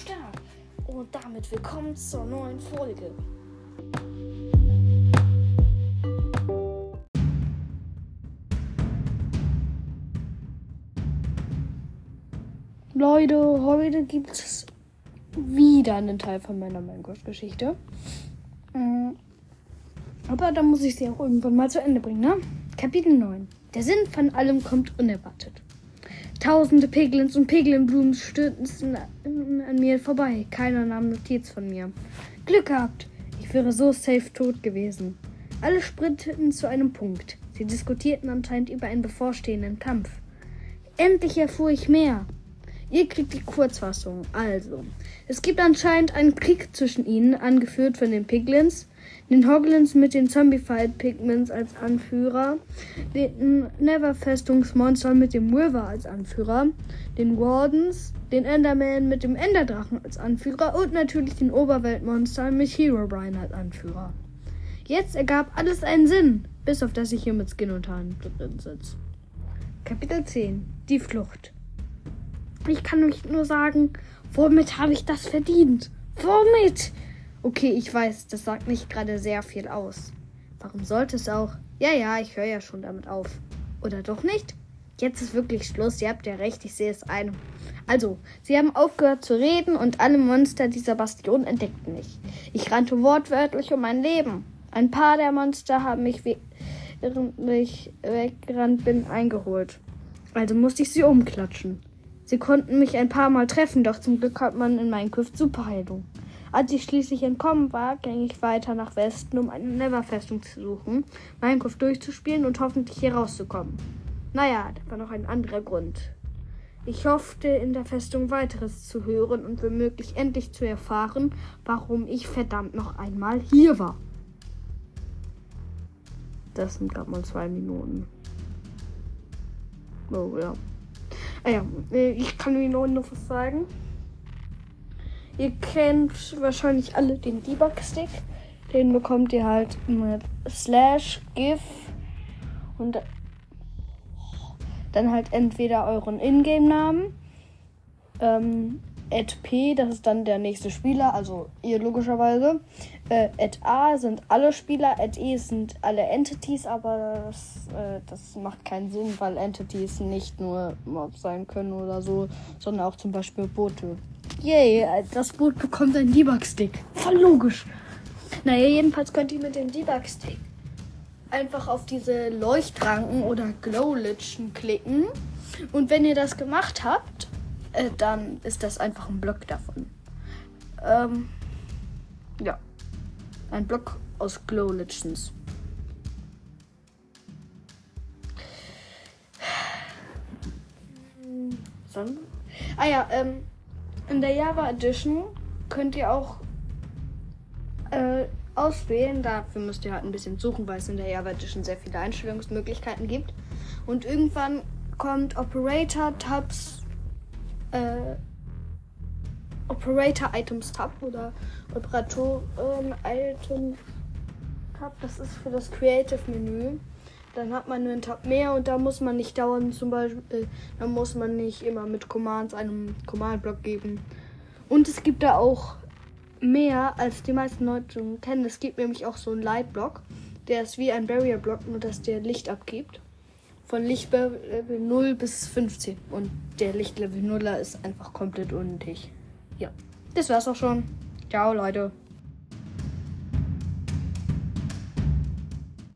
Start. Und damit willkommen zur neuen Folge. Leute, heute gibt es wieder einen Teil von meiner Minecraft-Geschichte. Mm, Aber da muss ich sie auch irgendwann mal zu Ende bringen, ne? Kapitel 9. Der Sinn von allem kommt unerwartet. Tausende Piglins und Piglinblumen stürzten an mir vorbei. Keiner nahm Notiz von mir. Glück gehabt. Ich wäre so safe tot gewesen. Alle sprinteten zu einem Punkt. Sie diskutierten anscheinend über einen bevorstehenden Kampf. Endlich erfuhr ich mehr. Ihr kriegt die Kurzfassung. Also, es gibt anscheinend einen Krieg zwischen ihnen, angeführt von den Piglins, den Hoglins mit den Zombified Pigments als Anführer, den Neverfestungsmonstern mit dem River als Anführer, den Wardens, den Enderman mit dem Enderdrachen als Anführer und natürlich den Oberweltmonstern mit Herobrine als Anführer. Jetzt ergab alles einen Sinn, bis auf das ich hier mit Skin und Haaren drin sitze. Kapitel 10 Die Flucht. Ich kann euch nur sagen, womit habe ich das verdient? Womit? Okay, ich weiß, das sagt nicht gerade sehr viel aus. Warum sollte es auch? Ja, ja, ich höre ja schon damit auf. Oder doch nicht? Jetzt ist wirklich Schluss, ihr habt ja recht, ich sehe es ein. Also, sie haben aufgehört zu reden und alle Monster dieser Bastion entdeckten mich. Ich rannte wortwörtlich um mein Leben. Ein paar der Monster haben mich, während ich weggerannt bin, eingeholt. Also musste ich sie umklatschen. Sie konnten mich ein paar Mal treffen, doch zum Glück hat man in Minecraft Superheilung. Als ich schließlich entkommen war, ging ich weiter nach Westen, um eine Neverfestung zu suchen, Minecraft durchzuspielen und hoffentlich hier rauszukommen. Naja, da war noch ein anderer Grund. Ich hoffte, in der Festung weiteres zu hören und womöglich endlich zu erfahren, warum ich verdammt noch einmal hier war. Das sind gerade mal zwei Minuten. Oh ja. Ah ja, ich kann Ihnen nur noch was sagen. Ihr kennt wahrscheinlich alle den Debug-Stick. Den bekommt ihr halt mit Slash, GIF und dann halt entweder euren Ingame-Namen, ähm, P, das ist dann der nächste Spieler, also ihr logischerweise. Äh, A sind alle Spieler, E sind alle Entities, aber das, äh, das macht keinen Sinn, weil Entities nicht nur Mobs sein können oder so, sondern auch zum Beispiel Boote. Yay, das Boot bekommt einen Debug-Stick. Voll logisch. Naja, jedenfalls könnt ihr mit dem Debug-Stick einfach auf diese Leuchtranken oder Glowlichen klicken. Und wenn ihr das gemacht habt, äh, dann ist das einfach ein Block davon. Ähm, ja. Ein Block aus Glowlichens. Sonne? Ah ja, ähm, in der Java Edition könnt ihr auch äh, auswählen. Dafür müsst ihr halt ein bisschen suchen, weil es in der Java Edition sehr viele Einstellungsmöglichkeiten gibt. Und irgendwann kommt Operator Tabs äh, Operator Items Tab oder Operatoren Item Tab. Das ist für das Creative Menü. Dann hat man einen Tab mehr und da muss man nicht dauernd zum Beispiel, äh, da muss man nicht immer mit Commands einem Command-Block geben. Und es gibt da auch mehr, als die meisten Leute kennen. Es gibt nämlich auch so einen Light-Block. Der ist wie ein Barrier-Block, nur dass der Licht abgibt von Lichtlevel 0 bis 15. Und der Lichtlevel 0 ist einfach komplett unnötig. Ja, das war's auch schon. Ciao, Leute.